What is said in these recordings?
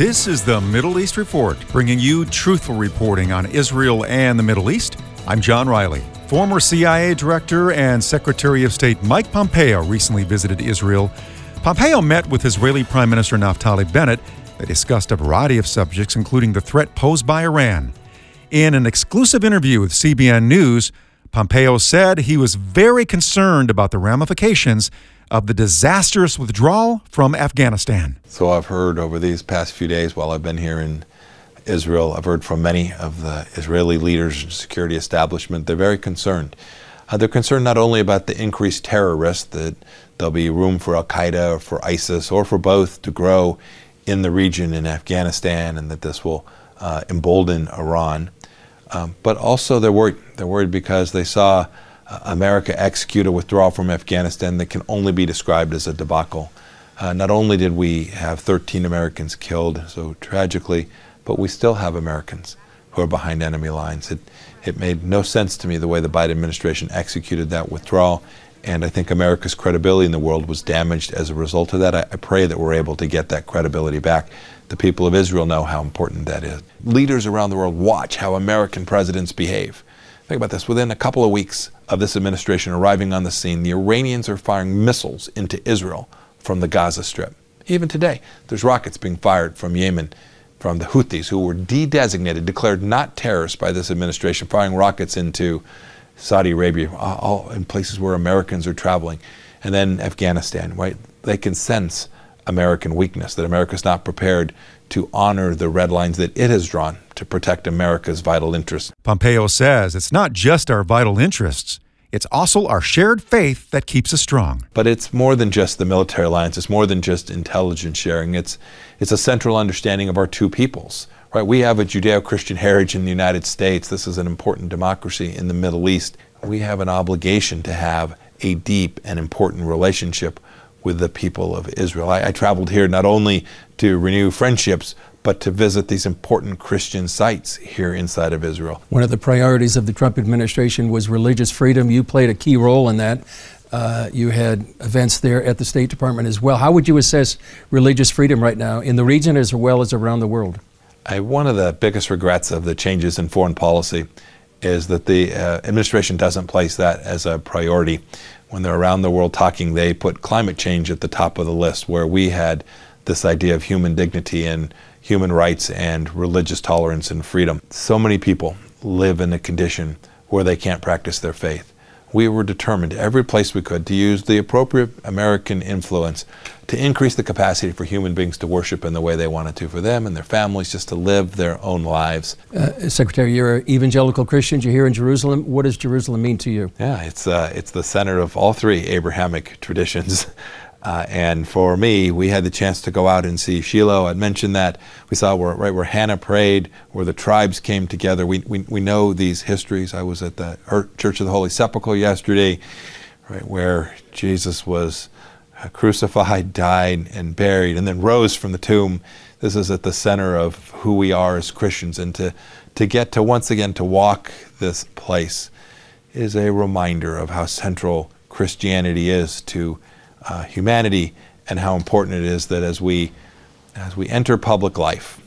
This is the Middle East Report, bringing you truthful reporting on Israel and the Middle East. I'm John Riley. Former CIA Director and Secretary of State Mike Pompeo recently visited Israel. Pompeo met with Israeli Prime Minister Naftali Bennett. They discussed a variety of subjects, including the threat posed by Iran. In an exclusive interview with CBN News, Pompeo said he was very concerned about the ramifications of the disastrous withdrawal from Afghanistan. So I've heard over these past few days while I've been here in Israel, I've heard from many of the Israeli leaders and security establishment. They're very concerned. Uh, they're concerned not only about the increased terror risk that there'll be room for Al Qaeda or for ISIS or for both to grow in the region in Afghanistan and that this will uh, embolden Iran, um, but also they're worried. They're worried because they saw America execute a withdrawal from Afghanistan that can only be described as a debacle. Uh, not only did we have 13 Americans killed, so tragically, but we still have Americans who are behind enemy lines. It, it made no sense to me the way the Biden administration executed that withdrawal, and I think America's credibility in the world was damaged as a result of that. I, I pray that we're able to get that credibility back. The people of Israel know how important that is. Leaders around the world watch how American presidents behave. Think about this. Within a couple of weeks of this administration arriving on the scene, the Iranians are firing missiles into Israel from the Gaza Strip. Even today, there's rockets being fired from Yemen from the Houthis, who were de designated, declared not terrorists by this administration, firing rockets into Saudi Arabia, uh, all in places where Americans are traveling. And then Afghanistan, right? They can sense American weakness, that America is not prepared to honor the red lines that it has drawn to protect America's vital interests. Pompeo says it's not just our vital interests. It's also our shared faith that keeps us strong. But it's more than just the military alliance. It's more than just intelligence sharing. It's, it's a central understanding of our two peoples. Right? We have a Judeo-Christian heritage in the United States. This is an important democracy in the Middle East. We have an obligation to have a deep and important relationship with the people of Israel. I, I, traveled here not only to renew friendships, but to visit these important Christian sites here inside of Israel. One of the priorities of the Trump administration was religious freedom. You played a key role in that. Uh, you had events there at the State Department as well. How would you assess religious freedom right now in the region as well as around the world? I, one of the biggest regrets of the changes in foreign policy is that the uh, administration doesn't place that as a priority when they're around the world talking, they put climate change at the top of the list, where we had this idea of human dignity and human rights and religious tolerance and freedom. So many people live in a condition where they can't practice their faith we were determined every place we could to use the appropriate American influence to increase the capacity for human beings to worship in the way they wanted to, for them and their families just to live their own lives. Uh, Secretary, you're an evangelical Christian. You're here in Jerusalem. What does Jerusalem mean to you? Yeah, it's uh, it's the center of all three Abrahamic traditions. Uh, and for me, we had the chance to go out and see Shiloh. I'd mentioned that. We saw where, right where Hannah prayed, where the tribes came together. We, we, we know these histories. I was at the Church of the Holy Sepulchre yesterday, right where Jesus was uh, crucified, died, and buried, and then rose from the tomb. This is at the center of who we are as Christians. And to, to get to once again to walk this place is a reminder of how central Christianity is to uh, humanity and how important it is that as we as we enter public life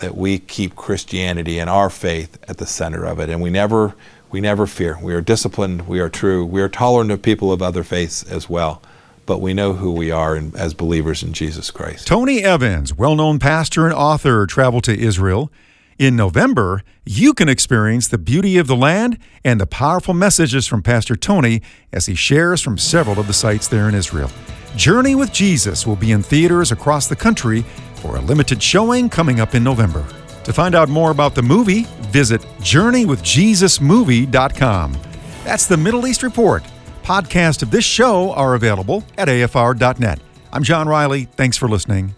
that we keep Christianity and our faith at the center of it. And we never we never fear. We are disciplined. We are true. We are tolerant of people of other faiths as well. But we know who we are in, as believers in Jesus Christ. Tony Evans, well known pastor and author, traveled to Israel. In November, you can experience the beauty of the land and the powerful messages from Pastor Tony as he shares from several of the sites there in Israel. Journey with Jesus will be in theaters across the country for a limited showing coming up in November. To find out more about the movie, visit journeywithjesusmovie.com. That's the Middle East Report. Podcasts of this show are available at afr.net. I'm John Riley. Thanks for listening.